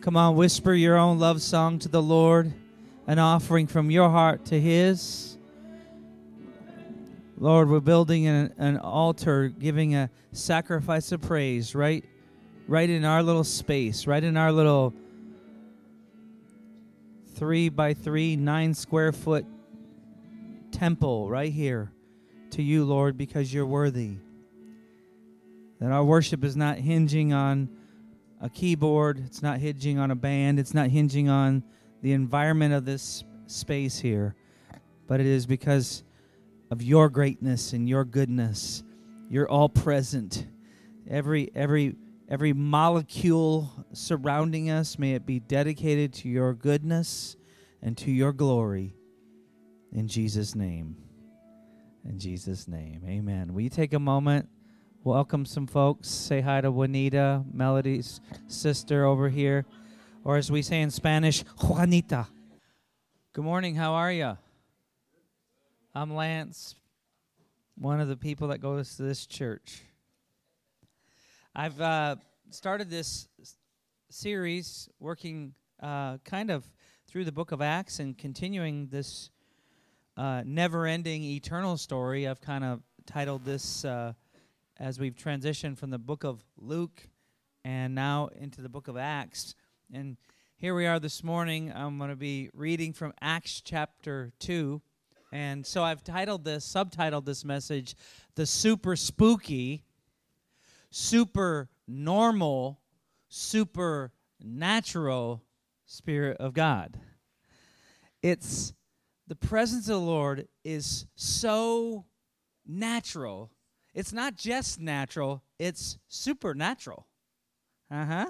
Come on, whisper your own love song to the Lord, an offering from your heart to His. Lord, we're building an, an altar, giving a sacrifice of praise right, right in our little space, right in our little three by three, nine square foot temple right here to you, Lord, because you're worthy. That our worship is not hinging on a keyboard, it's not hinging on a band, it's not hinging on the environment of this space here, but it is because of your greatness and your goodness. You're all present. Every every every molecule surrounding us may it be dedicated to your goodness and to your glory. In Jesus' name. In Jesus' name. Amen. Will you take a moment? Welcome some folks. Say hi to Juanita, Melody's sister over here. Or as we say in Spanish, Juanita. Good morning. How are you? I'm Lance, one of the people that goes to this church. I've uh, started this series working uh, kind of through the book of Acts and continuing this uh, never ending eternal story. I've kind of titled this uh, as we've transitioned from the book of Luke and now into the book of Acts. And here we are this morning. I'm going to be reading from Acts chapter 2. And so I've titled this, subtitled this message, The Super Spooky, Super Normal, Supernatural Spirit of God. It's the presence of the Lord is so natural it's not just natural, it's supernatural. Uh huh.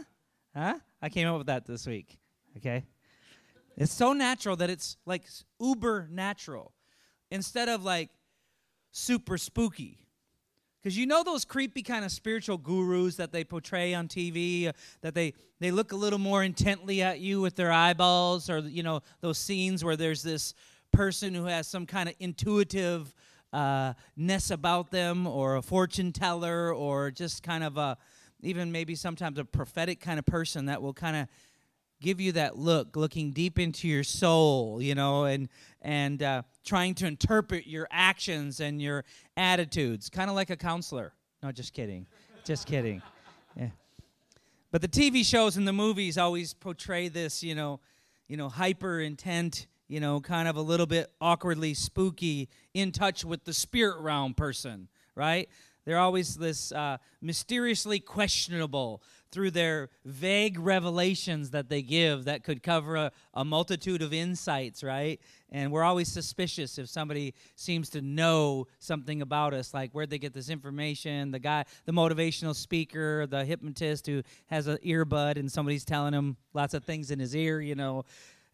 Huh? I came up with that this week. Okay? It's so natural that it's like uber natural instead of like super spooky. Because you know those creepy kind of spiritual gurus that they portray on TV, uh, that they, they look a little more intently at you with their eyeballs, or, you know, those scenes where there's this person who has some kind of intuitive uh, ness about them or a fortune teller or just kind of a even maybe sometimes a prophetic kind of person that will kind of give you that look looking deep into your soul you know and and uh, trying to interpret your actions and your attitudes kind of like a counselor. No just kidding. Just kidding. Yeah. but the tv shows and the movies always portray this you know you know hyper intent you know, kind of a little bit awkwardly spooky, in touch with the spirit realm person, right? They're always this uh, mysteriously questionable through their vague revelations that they give that could cover a, a, multitude of insights, right? And we're always suspicious if somebody seems to know something about us, like where'd they get this information? The guy, the motivational speaker, the hypnotist who has an earbud and somebody's telling him lots of things in his ear, you know.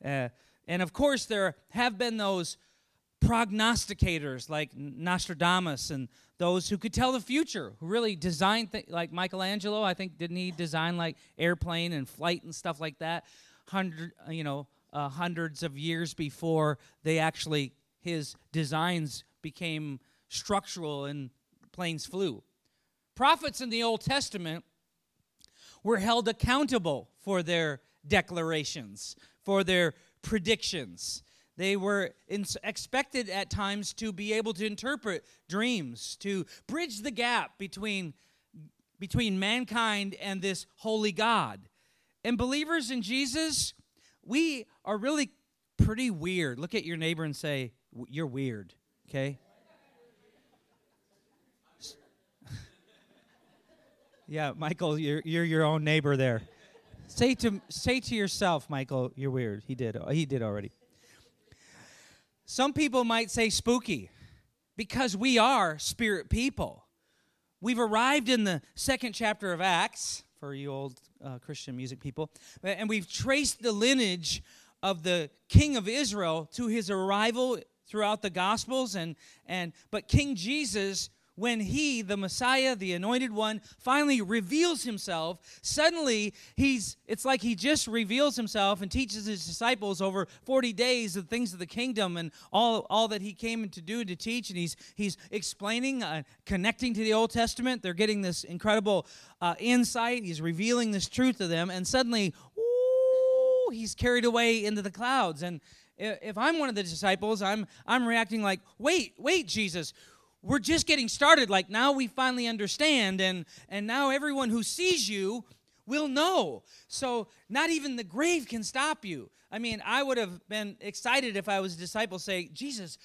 Uh, and of course, there have been those prognosticators like Nostradamus and those who could tell the future, who really designed like Michelangelo. I think didn't he design like airplane and flight and stuff like that? Hundred, you know, uh, hundreds of years before they actually his designs became structural and planes flew. Prophets in the Old Testament were held accountable for their declarations, for their predictions. They were expected at times to be able to interpret dreams, to bridge the gap between, between mankind and this holy God. And believers in Jesus, we are really pretty weird. Look at your neighbor and say, You're weird, okay? yeah, Michael, you're, you're your own neighbor there. Say to say to yourself, Michael, you're weird. He did. He did already. Some people might say spooky because we are spirit people. We've arrived in the second chapter of Acts for you old uh, Christian music people, and we've traced the lineage of the king of Israel to his arrival throughout the gospels and and but King Jesus when he, the Messiah, the anointed one, finally reveals himself, suddenly he's it's like he just reveals himself and teaches his disciples over 40 days the things of the kingdom and all, all that he came to do to teach. And he's he's explaining, uh, connecting to the Old Testament. They're getting this incredible uh, insight. He's revealing this truth to them, and suddenly, whoo, he's carried away into the clouds. And if I'm one of the disciples, I'm, I'm reacting like, wait, wait, Jesus, we're just getting started. Like now we finally understand, and, and now everyone who sees you will know. So not even the grave can stop you. I mean, I would have been excited if I was a disciple say, Jesus,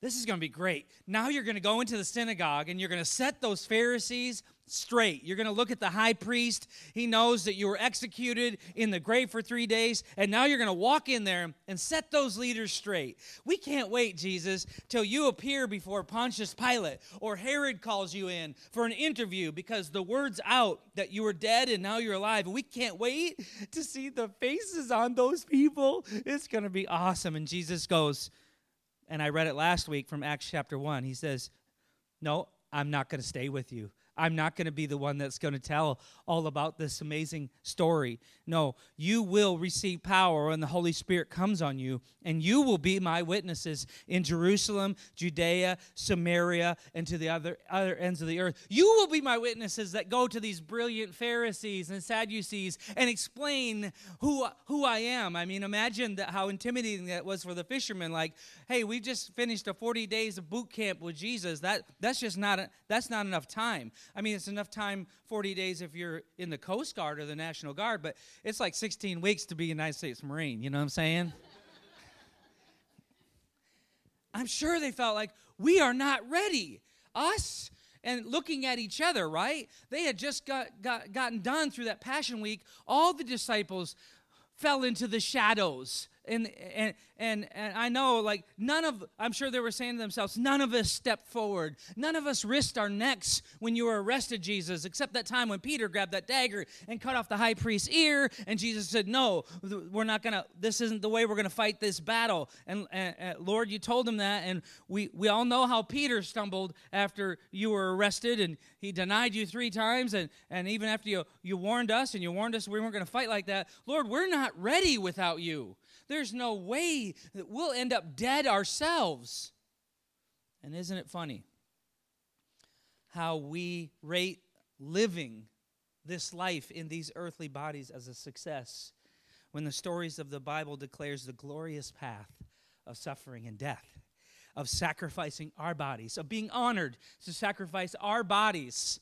this is going to be great. Now you're going to go into the synagogue and you're going to set those Pharisees straight. You're going to look at the high priest. He knows that you were executed in the grave for three days, and now you're going to walk in there and set those leaders straight. We can't wait, Jesus, till you appear before Pontius Pilate or Herod calls you in for an interview because the word's out that you were dead and now you're alive. we can't wait to see the faces on those people. It's going to be awesome. And Jesus goes, and I read it last week from Acts chapter 1. He says, No, I'm not going to stay with you. I'm not going to be the one that's going to tell all about this amazing story. No, you will receive power when the Holy Spirit comes on you, and you will be my witnesses in Jerusalem, Judea, Samaria, and to the other, other ends of the earth. You will be my witnesses that go to these brilliant Pharisees and Sadducees and explain who, who I am. I mean, imagine that how intimidating that was for the fishermen. Like, hey, we just finished a 40 days of boot camp with Jesus. That, that's just not, a, that's not enough time. I mean, it's enough time, 40 days if you're in the Coast Guard or the National Guard, but it's like 16 weeks to be United States Marine. You know what I'm saying? I'm sure they felt like, we are not ready. Us and looking at each other, right? They had just got, got gotten done through that Passion Week. All the disciples fell into the shadows and, and and and I know like none of I'm sure they were saying to themselves, none of us stepped forward. None of us risked our necks when you were arrested, Jesus, except that time when Peter grabbed that dagger and cut off the high priest's ear, and Jesus said, "No, we're not gonna. This isn't the way we're gonna fight this battle." And, and, and Lord, you told him that, and we we all know how Peter stumbled after you were arrested, and he denied you three times, and and even after you you warned us and you warned us we weren't gonna fight like that. Lord, we're not ready without you. There's no way that we'll end up dead ourselves. And isn't it funny how we rate living this life in these earthly bodies as a success when the stories of the Bible declares the glorious path of suffering and death, of sacrificing our bodies, of being honored to sacrifice our bodies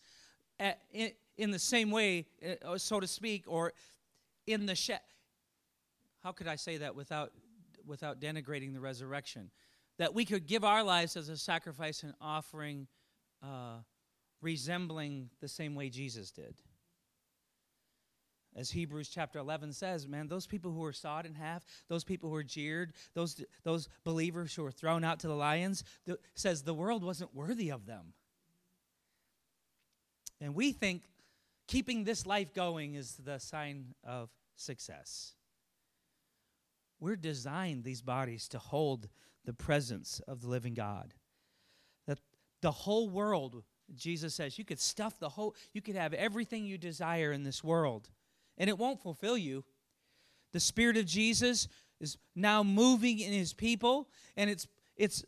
at, in, in, the same way, uh, so to speak, or in the sh- how could I say that without, without denigrating the resurrection? That we could give our lives as a sacrifice and offering, uh, resembling the same way Jesus did. As Hebrews chapter 11 says, man, those people who were sawed in half, those people who were jeered, those, those believers who were thrown out to the lions, the, says the world wasn't worthy of them. And we think keeping this life going is the sign of success. We're designed, these bodies, to hold the presence of the living God. That the whole world, Jesus says, you could stuff the whole, you could have everything you desire in this world, and it won't fulfill you. The Spirit of Jesus is now moving in his people, and it's it's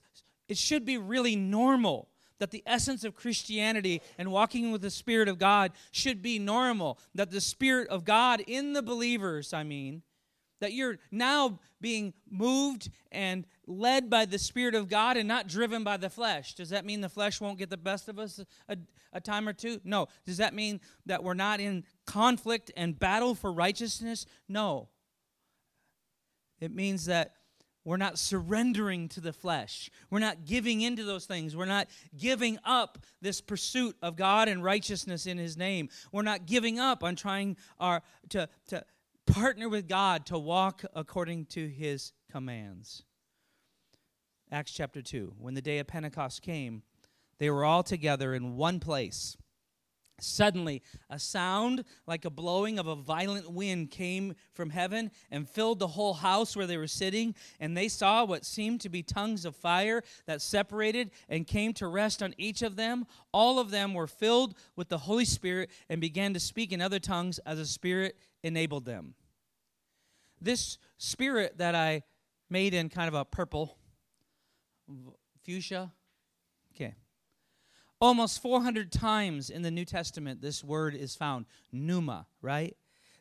it should be really normal that the essence of Christianity and walking with the Spirit of God should be normal. That the Spirit of God in the believers, I mean, that you're now being moved and led by the Spirit of God and not driven by the flesh. Does that mean the flesh won't get the best of us a, a, time or two? No. Does that mean that we're not in conflict and battle for righteousness? No. It means that we're not surrendering to the flesh. We're not giving into those things. We're not giving up this pursuit of God and righteousness in His name. We're not giving up on trying our, to, to, partner with God to walk according to his commands. Acts chapter 2. When the day of Pentecost came, they were all together in one place. Suddenly, a sound like a blowing of a violent wind came from heaven and filled the whole house where they were sitting. And they saw what seemed to be tongues of fire that separated and came to rest on each of them. All of them were filled with the Holy Spirit and began to speak in other tongues as the Spirit enabled them this spirit that I made in kind of a purple, fuchsia. Okay. Almost 400 times in the New Testament, this word is found pneuma, right?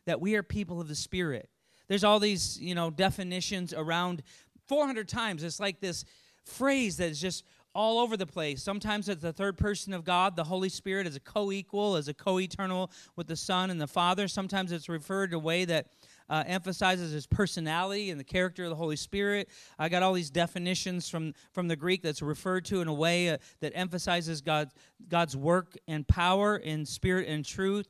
That we are people of the Spirit. there's all these, you know, definitions around 400 times. It's like this phrase that is just all over the place. Sometimes it's the third person of God, the Holy Spirit, as a co equal, as a co eternal with the Son and the Father. Sometimes it's referred to a way that uh, emphasizes his personality and the character of the Holy Spirit. I got all these definitions from, from the Greek that's referred to in a way uh, that emphasizes God, God's work and power in spirit and truth,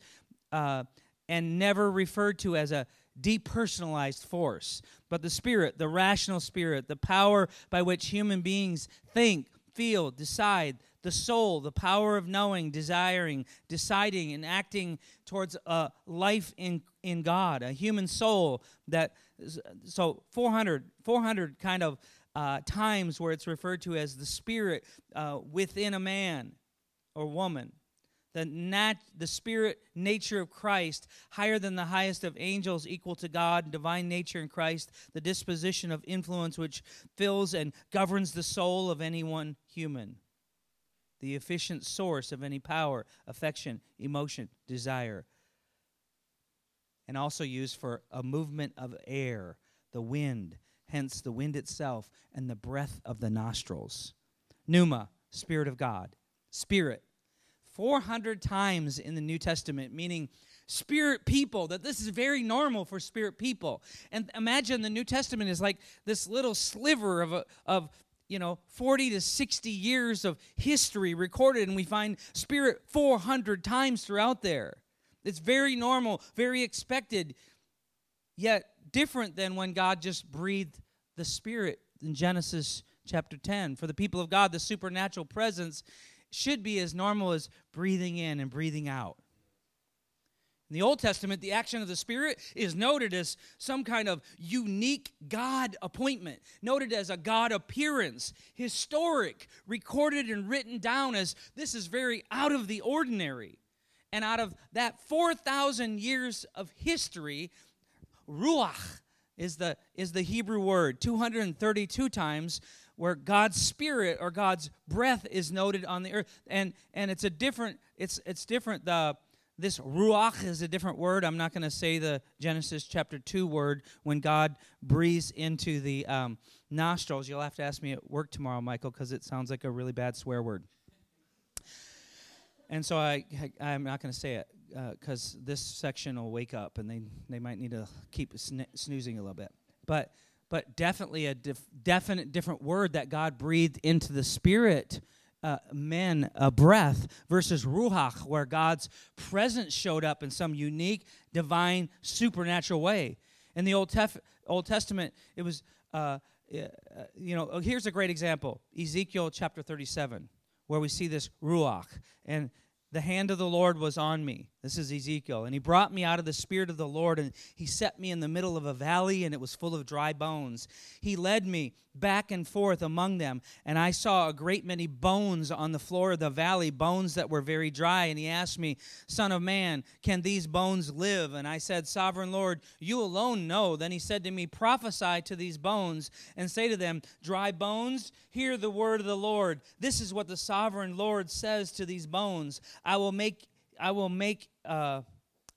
uh, and never referred to as a depersonalized force. But the Spirit, the rational Spirit, the power by which human beings think, feel, decide, the soul, the power of knowing, desiring, deciding, and acting towards a life in, in God, a human soul that, so 400, 400 kind of uh, times where it's referred to as the spirit uh, within a man or woman. The, nat- the spirit nature of Christ, higher than the highest of angels, equal to God, divine nature in Christ, the disposition of influence which fills and governs the soul of anyone human the efficient source of any power, affection, emotion, desire. And also used for a movement of air, the wind, hence the wind itself, and the breath of the nostrils. Pneuma, Spirit of God. Spirit. 400 times in the New Testament, meaning spirit people, that this is very normal for spirit people. And imagine the New Testament is like this little sliver of, a, of you know 40 to 60 years of history recorded and we find spirit 400 times throughout there it's very normal very expected yet different than when god just breathed the spirit in genesis chapter 10 for the people of god the supernatural presence should be as normal as breathing in and breathing out in the Old Testament, the action of the Spirit is noted as some kind of unique God appointment, noted as a God appearance, historic, recorded and written down as this is very out of the ordinary. And out of that 4,000 years of history, ruach is the, is the Hebrew word, 232 times where God's spirit or God's breath is noted on the earth. And, and it's a different, it's, it's different, the this ruach is a different word. I'm not going to say the Genesis chapter 2 word when God breathes into the um, nostrils. You'll have to ask me at work tomorrow, Michael, because it sounds like a really bad swear word. And so I, I, am not going to say it because uh, this section will wake up and they, they might need to keep sn- snoozing a little bit. But, but definitely a def- definite different word that God breathed into the spirit uh, men a breath versus ruach, where God's presence showed up in some unique, divine, supernatural way. In the Old, Tef- Old Testament, it was, uh, uh, you know, oh, here's a great example Ezekiel chapter 37, where we see this ruach. And the hand of the Lord was on me. This is Ezekiel. And he brought me out of the spirit of the Lord, and he set me in the middle of a valley, and it was full of dry bones. He led me back and forth among them, and I saw a great many bones on the floor of the valley, bones that were very dry. And he asked me, Son of man, can these bones live? And I said, Sovereign Lord, you alone know. Then he said to me, Prophesy to these bones, and say to them, Dry bones, hear the word of the Lord. This is what the sovereign Lord says to these bones I will make, I will make, uh,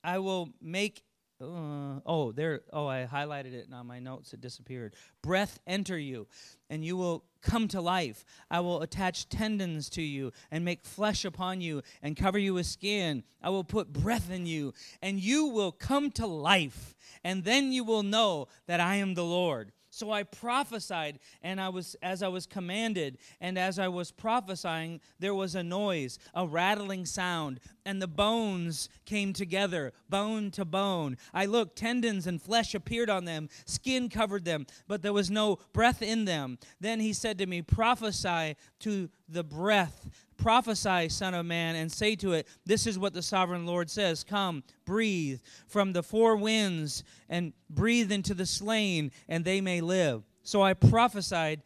I will make uh, oh, there. Oh, I highlighted it, on my notes it disappeared. Breath enter you, and you will come to life. I will attach tendons to you and make flesh upon you and cover you with skin. I will put breath in you, and you will come to life. And then you will know that I am the Lord. So I prophesied, and I was as I was commanded, and as I was prophesying, there was a noise, a rattling sound, and the bones came together, bone to bone. I looked, tendons and flesh appeared on them, skin covered them, but there was no breath in them. Then he said to me, Prophesy to the breath Prophesy, Son of Man, and say to it, This is what the sovereign Lord says Come, breathe from the four winds, and breathe into the slain, and they may live. So I prophesied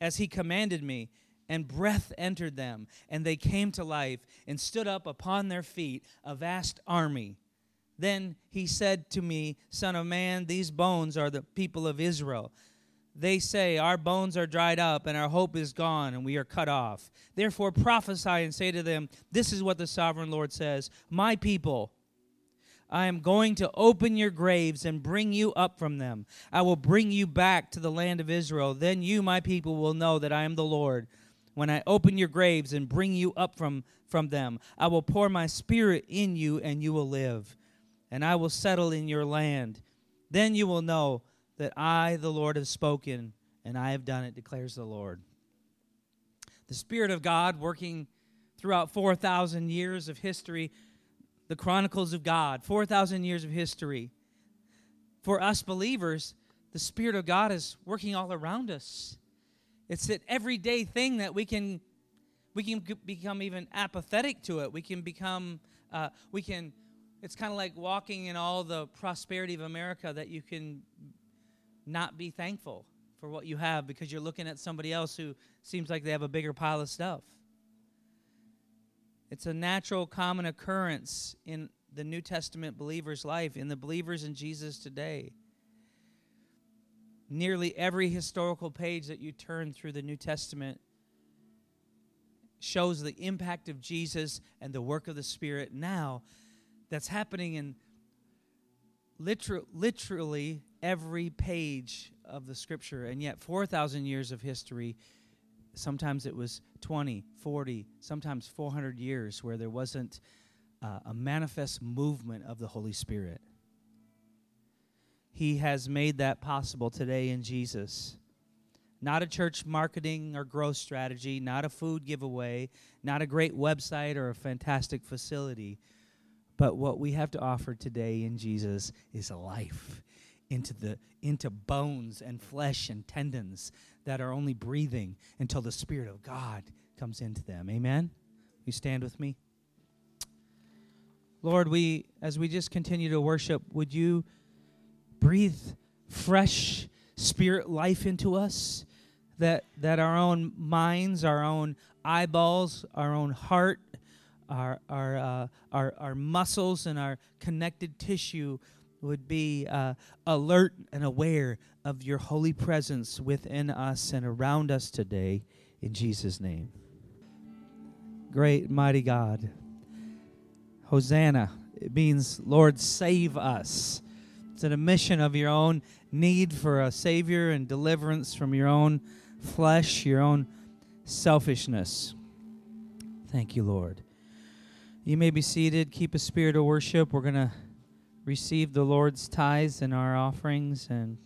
as he commanded me, and breath entered them, and they came to life, and stood up upon their feet, a vast army. Then he said to me, Son of man, these bones are the people of Israel they say, Our bones are dried up, and our hope is gone, and we are cut off. Therefore prophesy and say to them, This is what the sovereign Lord says My people, I am going to open your graves and bring you up from them. I will bring you back to the land of Israel. Then you, my people, will know that I am the Lord. When I open your graves and bring you up from, from them, I will pour my spirit in you, and you will live. And I will settle in your land. Then you will know that I, the Lord, have spoken, and I have done it, declares the Lord. The Spirit of God working throughout 4,000 years of history the Chronicles of God, 4,000 years of history. For us believers, the Spirit of God is working all around us. It's an everyday thing that we can we can become even apathetic to it. We can become uh, we can. It's kind of like walking in all the prosperity of America that you can not be thankful for what you have because you're looking at somebody else who seems like they have a bigger pile of stuff. It's a natural, common occurrence in the New Testament believer's life, in the believers in Jesus today. Nearly every historical page that you turn through the New Testament shows the impact of Jesus and the work of the Spirit now that's happening in liter- literally every page of the Scripture. And yet, 4,000 years of history Sometimes it was 20, 40, sometimes 400 years where there wasn't uh, a manifest movement of the Holy Spirit. He has made that possible today in Jesus. Not a church marketing or growth strategy, not a food giveaway, not a great website or a fantastic facility. But what we have to offer today in Jesus is life into the into bones and flesh and tendons that are only breathing until the spirit of God comes into them. Amen. You stand with me. Lord, we as we just continue to worship, would you breathe fresh spirit life into us that that our own minds, our own eyeballs, our own heart, our our uh, our our muscles and our connected tissue would be uh, alert and aware of your holy presence within us and around us today in Jesus' name. Great, mighty God. Hosanna. It means, Lord, save us. It's an admission of your own need for a Savior and deliverance from your own flesh, your own selfishness. Thank you, Lord. You may be seated. Keep a spirit of worship. We're going to receive the Lord's tithes and our offerings and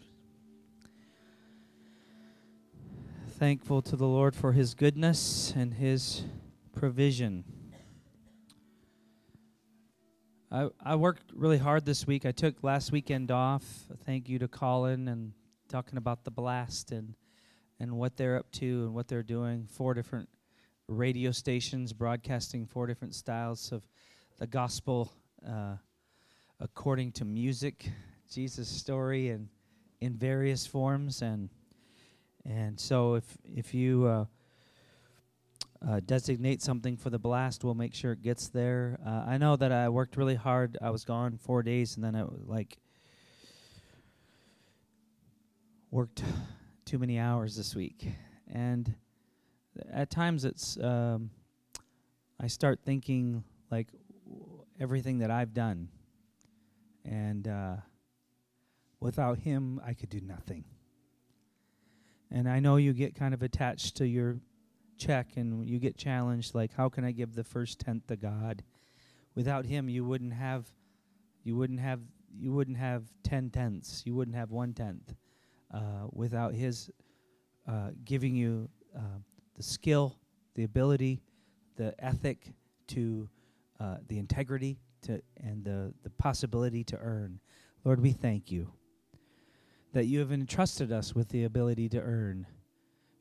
thankful to the Lord for his goodness and his provision. I, I worked really hard this week. I took last weekend off. Thank you to Colin and talking about the blast and and what they're up to and what they're doing. Four different radio stations broadcasting four different styles of the gospel uh, according to music, Jesus' story, and in various forms. And and so if if you uh, uh, designate something for the blast, we'll make sure it gets there. Uh, I know that I worked really hard. I was gone four days, and then I like worked too many hours this week, and at times it's um, I start thinking like everything that I've done and uh, without him, I could do nothing. And I know you get kind of attached to your check and you get challenged like, how can I give the first tenth to God? Without him, you wouldn't have, you wouldn't have, you wouldn't have ten tenths. You wouldn't have one tenth. Uh, without his uh, giving you uh, the skill, the ability, the ethic to uh, the integrity to and the, the possibility to earn. Lord, we thank you that you have entrusted us with the ability to earn.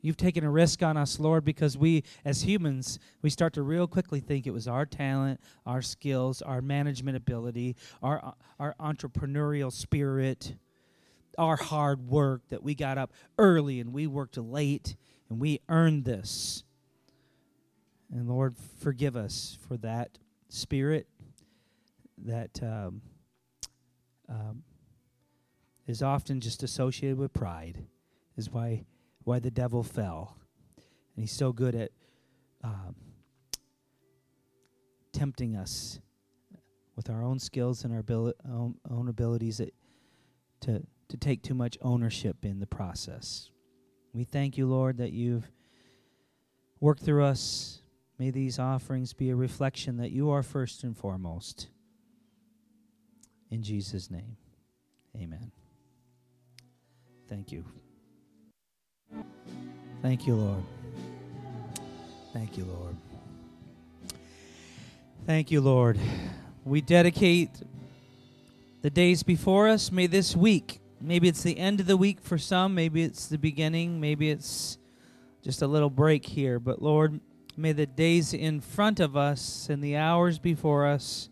You've taken a risk on us, Lord, because we, as humans, we start to real quickly think it was our talent, our skills, our management ability, our, our entrepreneurial spirit, our hard work that we got up early and we worked late and we earned this. And Lord, forgive us for that spirit that um, um, is often just associated with pride, is why why the devil fell, and he's so good at um, tempting us with our own skills and our own, own abilities that, to, to take too much ownership in the process. We thank you, Lord, that you've worked through us. May these offerings be a reflection that you are first and foremost. In Jesus' name, amen. Thank you. Thank you, Lord. Thank you, Lord. Thank you, Lord. We dedicate the days before us. May this week, maybe it's the end of the week for some, maybe it's the beginning, maybe it's just a little break here. But Lord, may the days in front of us and the hours before us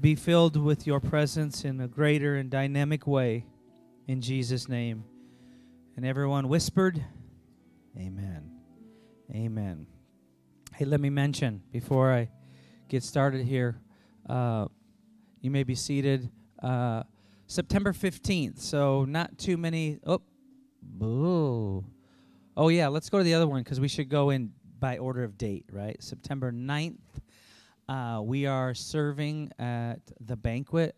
be filled with your presence in a greater and dynamic way. In Jesus' name. And everyone whispered, Amen. Amen. Hey, let me mention before I get started here, uh, you may be seated. Uh, September 15th, so not too many. Oh, boo. Oh, yeah, let's go to the other one because we should go in by order of date, right? September 9th, uh, we are serving at the banquet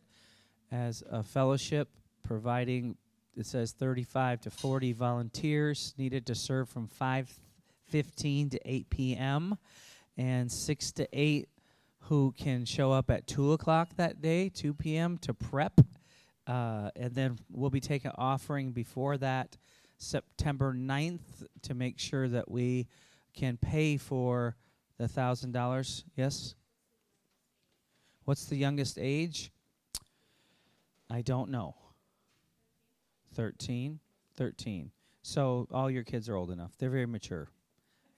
as a fellowship, providing it says 35 to 40 volunteers needed to serve from 5:15 to 8 p.m. and 6 to 8 who can show up at 2 o'clock that day, 2 p.m. to prep. Uh, and then we'll be taking offering before that, September 9th, to make sure that we can pay for the $1,000. Yes? What's the youngest age? I don't know. 13 13 so all your kids are old enough. They're very mature.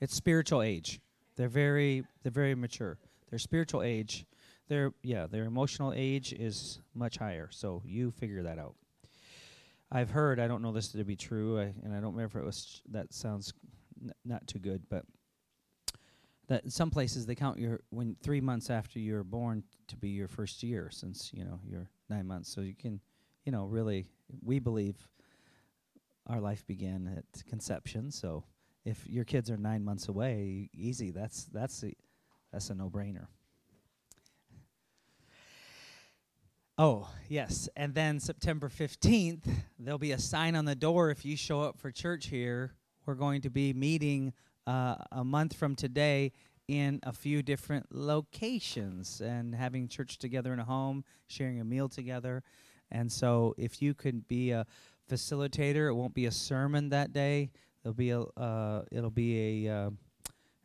It's spiritual age. They're very they're very mature. Their spiritual age their yeah their emotional age is much higher. So you figure that out. I've heard i don't know this to be true I, and i don't remember if it was that sounds n- not too good but that some places they count your when three months after you're born to be your first year since you know you're nine months so you can you know really we believe our life began at conception. So if your kids are nine months away, easy. That's that's a, that's a no-brainer. Oh yes, and then September fifteenth, there'll be a sign on the door if you show up for church here. We're going to be meeting uh, a month from today in a few different locations and having church together in a home, sharing a meal together. And so, if you could be a facilitator, it won't be a sermon that day. There'll be a uh, it'll be a uh,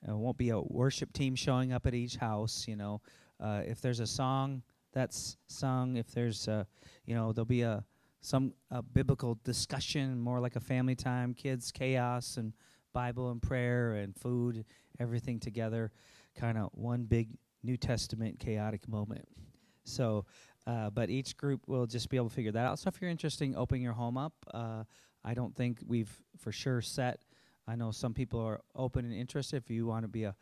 it won't be a worship team showing up at each house. You know, uh, if there's a song that's sung, if there's a, you know, there'll be a some a biblical discussion, more like a family time, kids chaos and Bible and prayer and food, everything together, kind of one big New Testament chaotic moment. So uh, but each group will just be able to figure that out. So if you're interested in opening your home up, uh, I don't think we've for sure set. I know some people are open and interested. If you want to be a,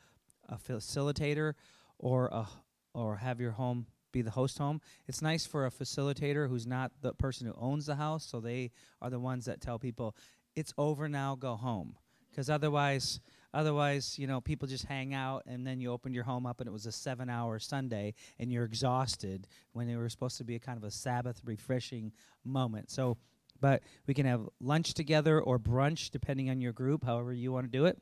a facilitator or a or have your home be the host home, it's nice for a facilitator who's not the person who owns the house. So they are the ones that tell people it's over now, go home. Because otherwise, Otherwise, you know, people just hang out and then you opened your home up and it was a seven hour Sunday and you're exhausted when it was supposed to be a kind of a Sabbath refreshing moment. So, but we can have lunch together or brunch depending on your group, however you want to do it.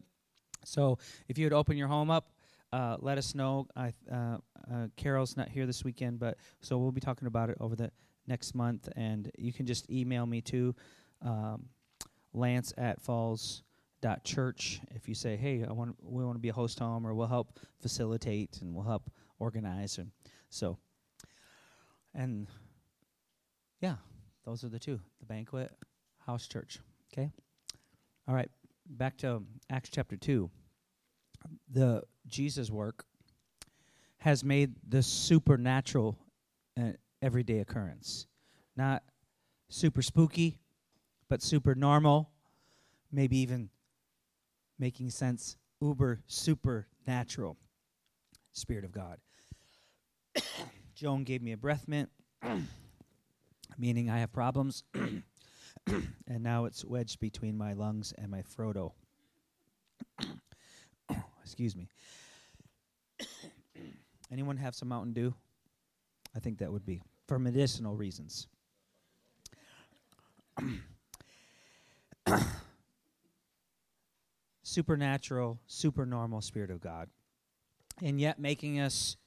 So if you would open your home up, uh, let us know. I, uh, uh, Carol's not here this weekend, but so we'll be talking about it over the next month. And you can just email me too, um, Lance at Falls church. If you say hey i want we want to be a host home or we'll help facilitate and we'll help organize and so and yeah those are the two the banquet house church okay? All right back to um, acts chapter 2 the jesus work has made the supernatural an everyday occurrence. Not super spooky but super normal maybe even making sense, uber supernatural. Spirit of God. Joan gave me a breath mint, meaning I have problems, and now it's wedged between my lungs and my Frodo. Excuse me. Anyone have some Mountain Dew? I think that would be for medicinal reasons. Supernatural, supernormal Spirit of God. And yet making us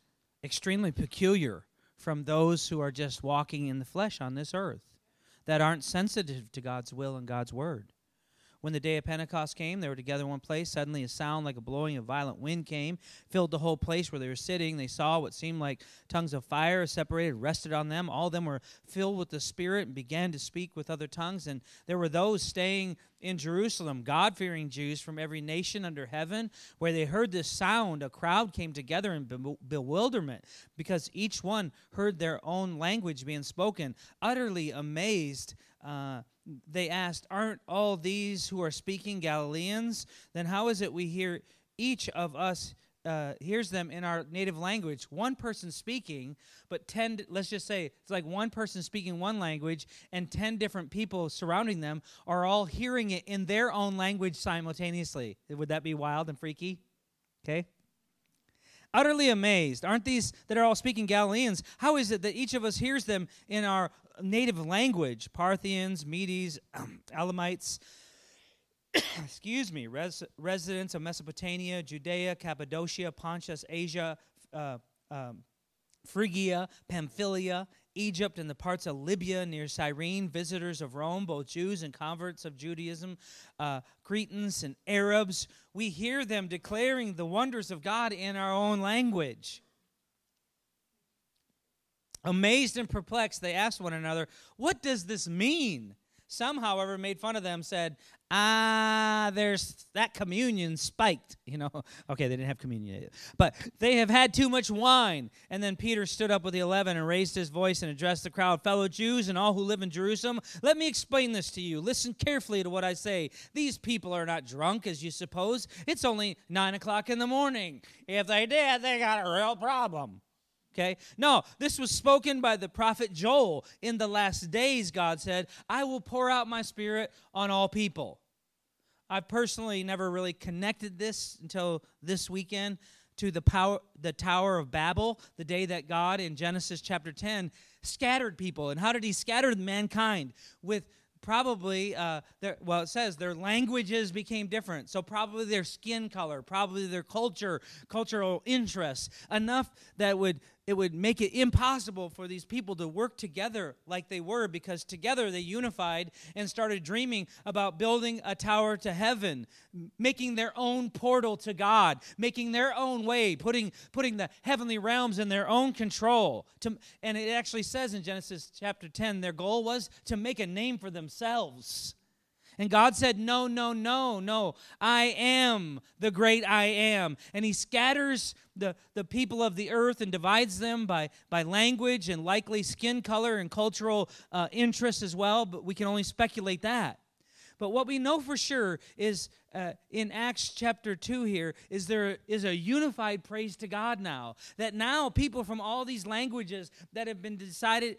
extremely peculiar from those who are just walking in the flesh on this earth, that aren't sensitive to God's will and God's word. When the day of Pentecost came, they were together in one place. Suddenly, a sound like a blowing of violent wind came, filled the whole place where they were sitting. They saw what seemed like tongues of fire separated, rested on them. All of them were filled with the Spirit and began to speak with other tongues. And there were those staying in Jerusalem, God fearing Jews from every nation under heaven, where they heard this sound. A crowd came together in bewilderment because each one heard their own language being spoken. Utterly amazed, uh, they asked, Aren't all these who are speaking Galileans? Then how is it we hear each of us uh, hears them in our native language? One person speaking, but 10, let's just say it's like one person speaking one language and 10 different people surrounding them are all hearing it in their own language simultaneously. Would that be wild and freaky? Okay utterly amazed. Aren't these that are all speaking Galileans? How is it that each of us hears them in our native language Parthians, Medes, Elamites, excuse me, res- residents of Mesopotamia, Judea, Cappadocia, Pontus, Asia, uh, um, Phrygia, Pamphylia, Egypt, and the parts of Libya near Cyrene, visitors of Rome, both Jews and converts of Judaism, uh, Cretans and Arabs. We hear them declaring the wonders of God in our own language. Amazed and perplexed, they asked one another, What does this mean? Some, however, made fun of them, said, Ah, there's that communion spiked. You know, okay, they didn't have communion yet, but they have had too much wine. And then Peter stood up with the eleven and raised his voice and addressed the crowd Fellow Jews and all who live in Jerusalem, let me explain this to you. Listen carefully to what I say. These people are not drunk, as you suppose. It's only nine o'clock in the morning. If they did, they got a real problem. Okay? No, this was spoken by the prophet Joel. In the last days, God said, I will pour out my spirit on all people. I personally never really connected this until this weekend to the power the Tower of Babel, the day that God in Genesis chapter 10 scattered people. And how did he scatter mankind? With probably uh, their, well it says their languages became different so probably their skin color probably their culture cultural interests enough that would it would make it impossible for these people to work together like they were because together they unified and started dreaming about building a tower to heaven, making their own portal to God, making their own way, putting, putting the heavenly realms in their own control. To, and it actually says in Genesis chapter 10 their goal was to make a name for themselves. And God said, No, no, no, no. I am the great I am. And He scatters the, the people of the earth and divides them by, by language and likely skin color and cultural uh, interests as well, but we can only speculate that. But what we know for sure is uh, in Acts chapter 2 here is there is a unified praise to God now. That now people from all these languages that have been decided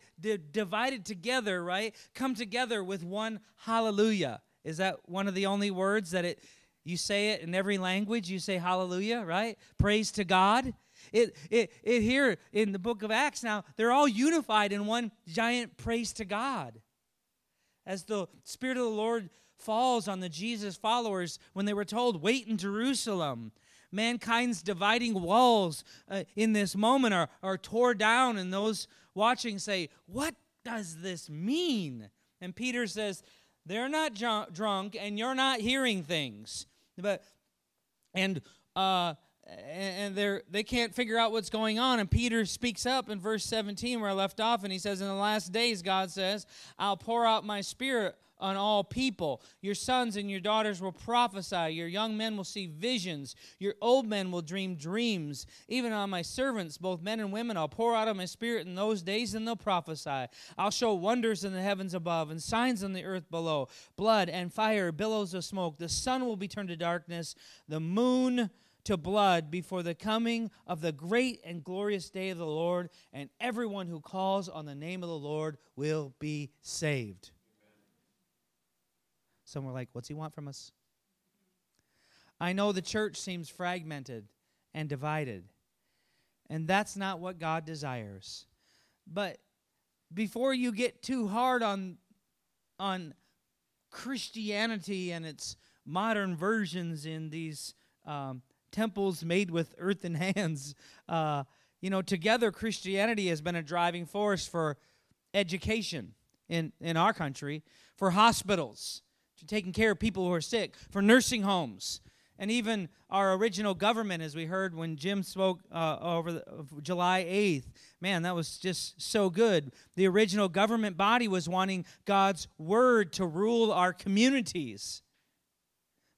divided together, right, come together with one hallelujah. Is that one of the only words that it you say it in every language? You say hallelujah, right? Praise to God. It, it, it here in the book of Acts now, they're all unified in one giant praise to God. As the Spirit of the Lord falls on the Jesus followers when they were told, Wait in Jerusalem. Mankind's dividing walls uh, in this moment are, are tore down, and those watching say, What does this mean? And Peter says, they're not drunk, and you're not hearing things. But and uh, and they're they can't figure out what's going on. And Peter speaks up in verse 17 where I left off, and he says, "In the last days, God says, I'll pour out my spirit on all people. Your sons and your daughters will prophesy. Your young men will see visions. Your old men will dream dreams. Even on my servants, both men and women, I'll pour out of my spirit in those days, and they'll prophesy. I'll show wonders in the heavens above and signs on the earth below blood and fire, billows of smoke. The sun will be turned to darkness, the moon to blood before the coming of the great and glorious day of the Lord, and everyone who calls on the name of the Lord will be saved. Some were like, What's he want from us? I know the church seems fragmented and divided, and that's not what God desires. but before you get too hard on on Christianity and its modern versions in these um, temples made with earthen hands, uh, you know, together Christianity has been a driving force for education in, in our country, for hospitals, for taking care of people who are sick, for nursing homes, and even our original government, as we heard when Jim spoke uh, over the, July 8th. Man, that was just so good. The original government body was wanting God's word to rule our communities.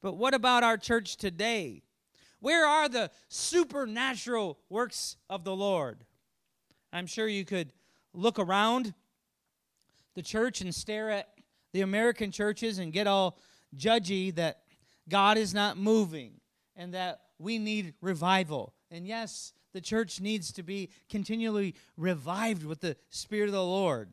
But what about our church today? Where are the supernatural works of the Lord? I'm sure you could look around the church and stare at the American churches and get all judgy that God is not moving and that we need revival. And yes, the church needs to be continually revived with the Spirit of the Lord.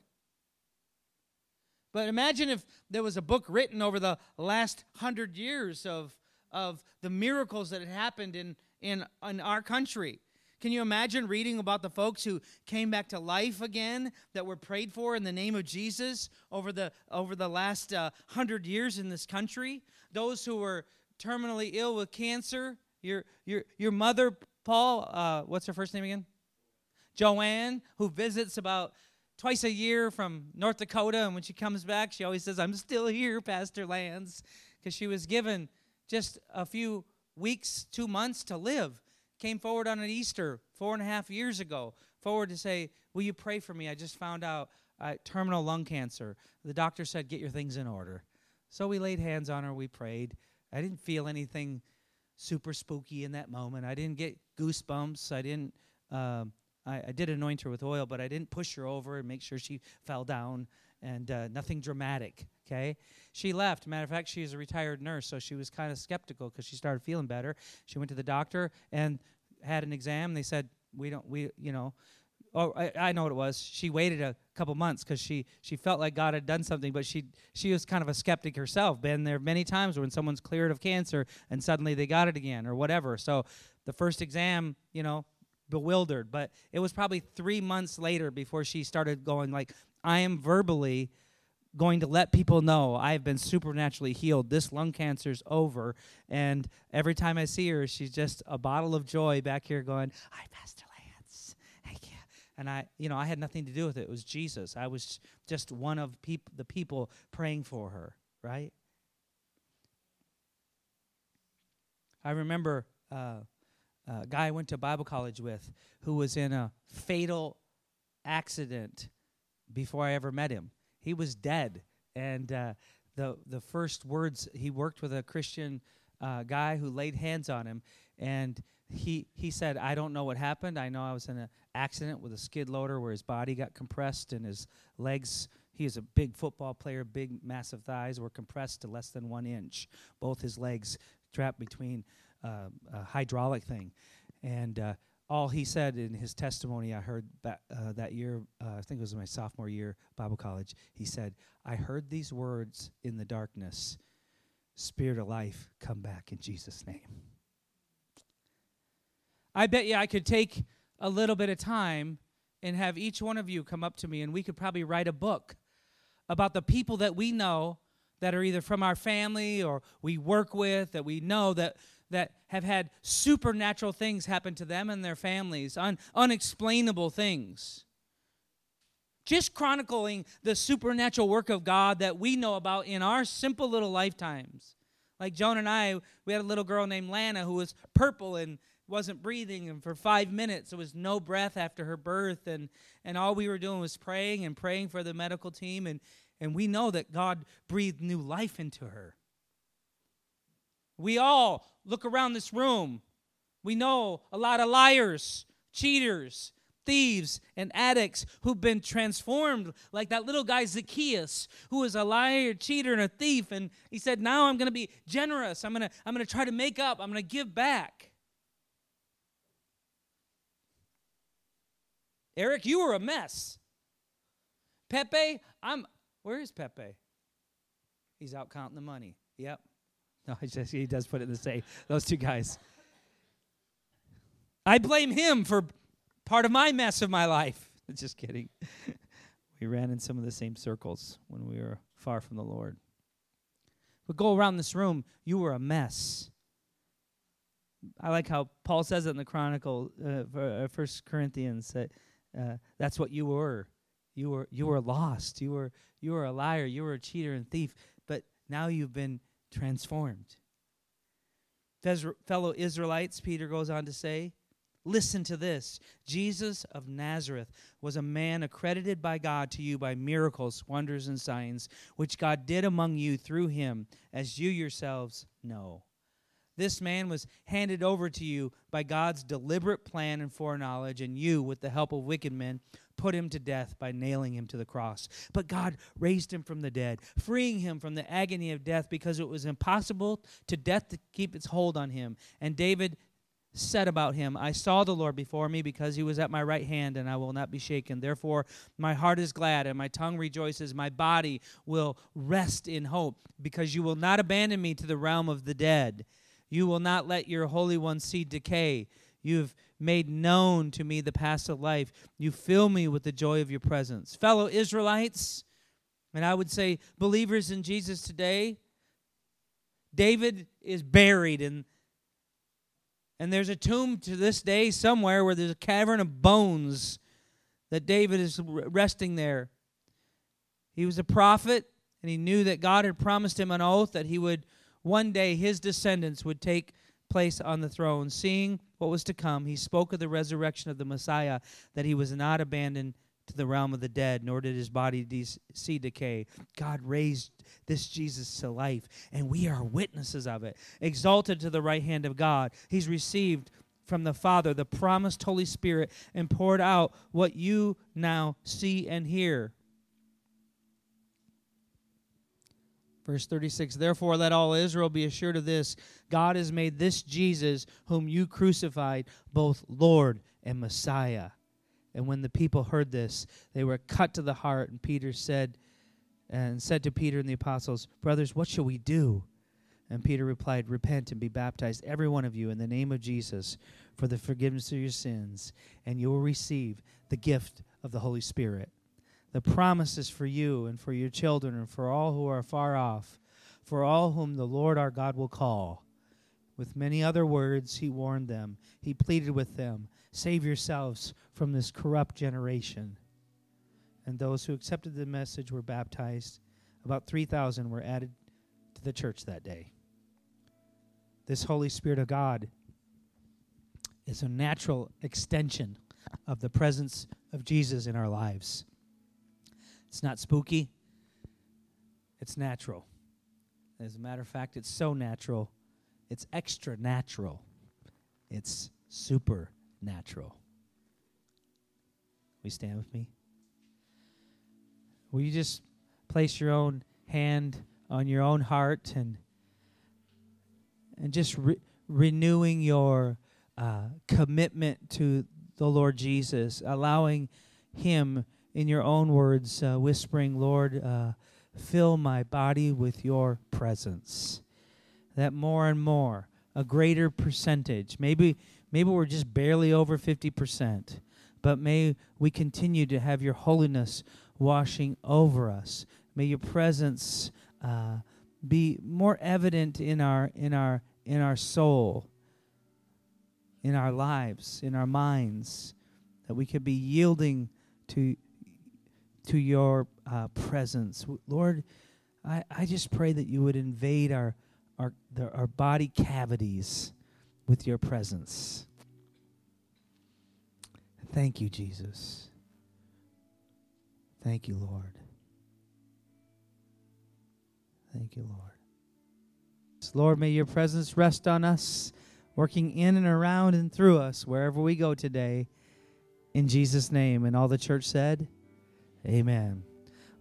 But imagine if there was a book written over the last hundred years of, of the miracles that had happened in, in, in our country. Can you imagine reading about the folks who came back to life again that were prayed for in the name of Jesus over the, over the last uh, hundred years in this country? those who were terminally ill with cancer. Your, your, your mother, Paul, uh, what's her first name again? Joanne, who visits about twice a year from North Dakota. And when she comes back, she always says, I'm still here, Pastor Lance, because she was given just a few weeks, two months to live. Came forward on an Easter four and a half years ago, forward to say, Will you pray for me? I just found out uh, terminal lung cancer. The doctor said, Get your things in order. So we laid hands on her, we prayed. I didn't feel anything super spooky in that moment. I didn't get goosebumps. I didn't. Um, I, I, did anoint her with oil, but I didn't push her over and make sure she fell down, and uh, nothing dramatic. Okay, she left. Matter of fact, she is a retired nurse, so she was kind of skeptical because she started feeling better. She went to the doctor and had an exam. They said we don't. We you know oh, I, I, know what it was. She waited a couple months because she she felt like God had done something, but she she was kind of a skeptic herself. Been there many times when someone's cleared of cancer and suddenly they got it again or whatever. So the first exam, you know, bewildered. But it was probably three months later before she started going like, I am verbally going to let people know I have been supernaturally healed. This lung cancer's over. And every time I see her, she's just a bottle of joy back here going, I passed and I, you know, I had nothing to do with it. It was Jesus. I was just one of peop- the people praying for her, right? I remember uh, a guy I went to Bible college with who was in a fatal accident before I ever met him. He was dead, and uh, the the first words he worked with a Christian uh, guy who laid hands on him, and he he said, "I don't know what happened. I know I was in an accident with a skid loader where his body got compressed and his legs. He is a big football player, big massive thighs were compressed to less than one inch. Both his legs trapped between uh, a hydraulic thing, and." All he said in his testimony I heard that uh, that year, uh, I think it was my sophomore year Bible college. He said, "I heard these words in the darkness, Spirit of life, come back in Jesus' name." I bet you I could take a little bit of time and have each one of you come up to me and we could probably write a book about the people that we know that are either from our family or we work with that we know that that have had supernatural things happen to them and their families un, unexplainable things. Just chronicling the supernatural work of god that we know about in our simple little lifetimes. Like joan and i we had a little girl named lana who was purple and wasn't breathing and for five minutes there was no breath after her birth and and all we were doing was praying and praying for the medical team and and we know that god breathed new life into her. We all look around this room we know a lot of liars cheaters thieves and addicts who've been transformed like that little guy zacchaeus who was a liar cheater and a thief and he said now i'm going to be generous i'm going to i'm going to try to make up i'm going to give back Eric, you were a mess. Pepe, I'm. Where is Pepe? He's out counting the money. Yep. No, just, he does put it in the safe. Those two guys. I blame him for part of my mess of my life. Just kidding. we ran in some of the same circles when we were far from the Lord. But go around this room, you were a mess. I like how Paul says it in the Chronicle, uh, uh First Corinthians, that uh, that's what you were. You were you were lost. You were you were a liar. You were a cheater and thief. But now you've been transformed. Fellow Israelites, Peter goes on to say, Listen to this. Jesus of Nazareth was a man accredited by God to you by miracles, wonders, and signs, which God did among you through him, as you yourselves know. This man was handed over to you by God's deliberate plan and foreknowledge, and you, with the help of wicked men, put him to death by nailing him to the cross. But God raised him from the dead, freeing him from the agony of death because it was impossible to death to keep its hold on him. And David said about him, I saw the Lord before me because he was at my right hand, and I will not be shaken. Therefore, my heart is glad, and my tongue rejoices. My body will rest in hope, because you will not abandon me to the realm of the dead. You will not let your Holy One see decay. You have made known to me the past of life. You fill me with the joy of your presence. Fellow Israelites, and I would say believers in Jesus today, David is buried and and there's a tomb to this day somewhere where there's a cavern of bones that David is resting there. He was a prophet, and he knew that God had promised him an oath that he would one day, his descendants would take place on the throne. Seeing what was to come, he spoke of the resurrection of the Messiah, that he was not abandoned to the realm of the dead, nor did his body de- see decay. God raised this Jesus to life, and we are witnesses of it. Exalted to the right hand of God, he's received from the Father the promised Holy Spirit and poured out what you now see and hear. Verse 36 Therefore, let all Israel be assured of this God has made this Jesus, whom you crucified, both Lord and Messiah. And when the people heard this, they were cut to the heart. And Peter said, and said to Peter and the apostles, Brothers, what shall we do? And Peter replied, Repent and be baptized, every one of you, in the name of Jesus, for the forgiveness of your sins, and you will receive the gift of the Holy Spirit. The promise is for you and for your children and for all who are far off, for all whom the Lord our God will call. With many other words, he warned them. He pleaded with them Save yourselves from this corrupt generation. And those who accepted the message were baptized. About 3,000 were added to the church that day. This Holy Spirit of God is a natural extension of the presence of Jesus in our lives. It's not spooky, it's natural. As a matter of fact, it's so natural, it's extra natural, it's super natural. Will you stand with me? Will you just place your own hand on your own heart and and just re- renewing your uh, commitment to the Lord Jesus, allowing Him, in your own words, uh, whispering, Lord, uh, fill my body with your presence. That more and more, a greater percentage, maybe Maybe we're just barely over 50%, but may we continue to have your holiness washing over us. May your presence uh, be more evident in our in our in our soul, in our lives, in our minds, that we could be yielding to to your uh, presence, Lord. I, I just pray that you would invade our our the, our body cavities with your presence. Thank you, Jesus. Thank you, Lord. Thank you, Lord. Lord, may your presence rest on us, working in and around and through us wherever we go today. In Jesus' name. And all the church said, Amen.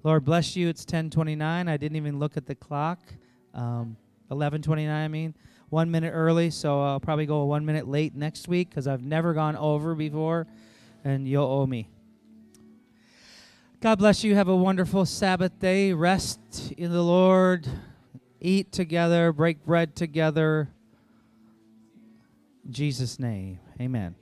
Lord bless you. It's 1029. I didn't even look at the clock. Um, 1129, I mean one minute early, so I'll probably go one minute late next week because I've never gone over before, and you'll owe me. God bless you. Have a wonderful Sabbath day. Rest in the Lord. Eat together. Break bread together. In Jesus' name. Amen.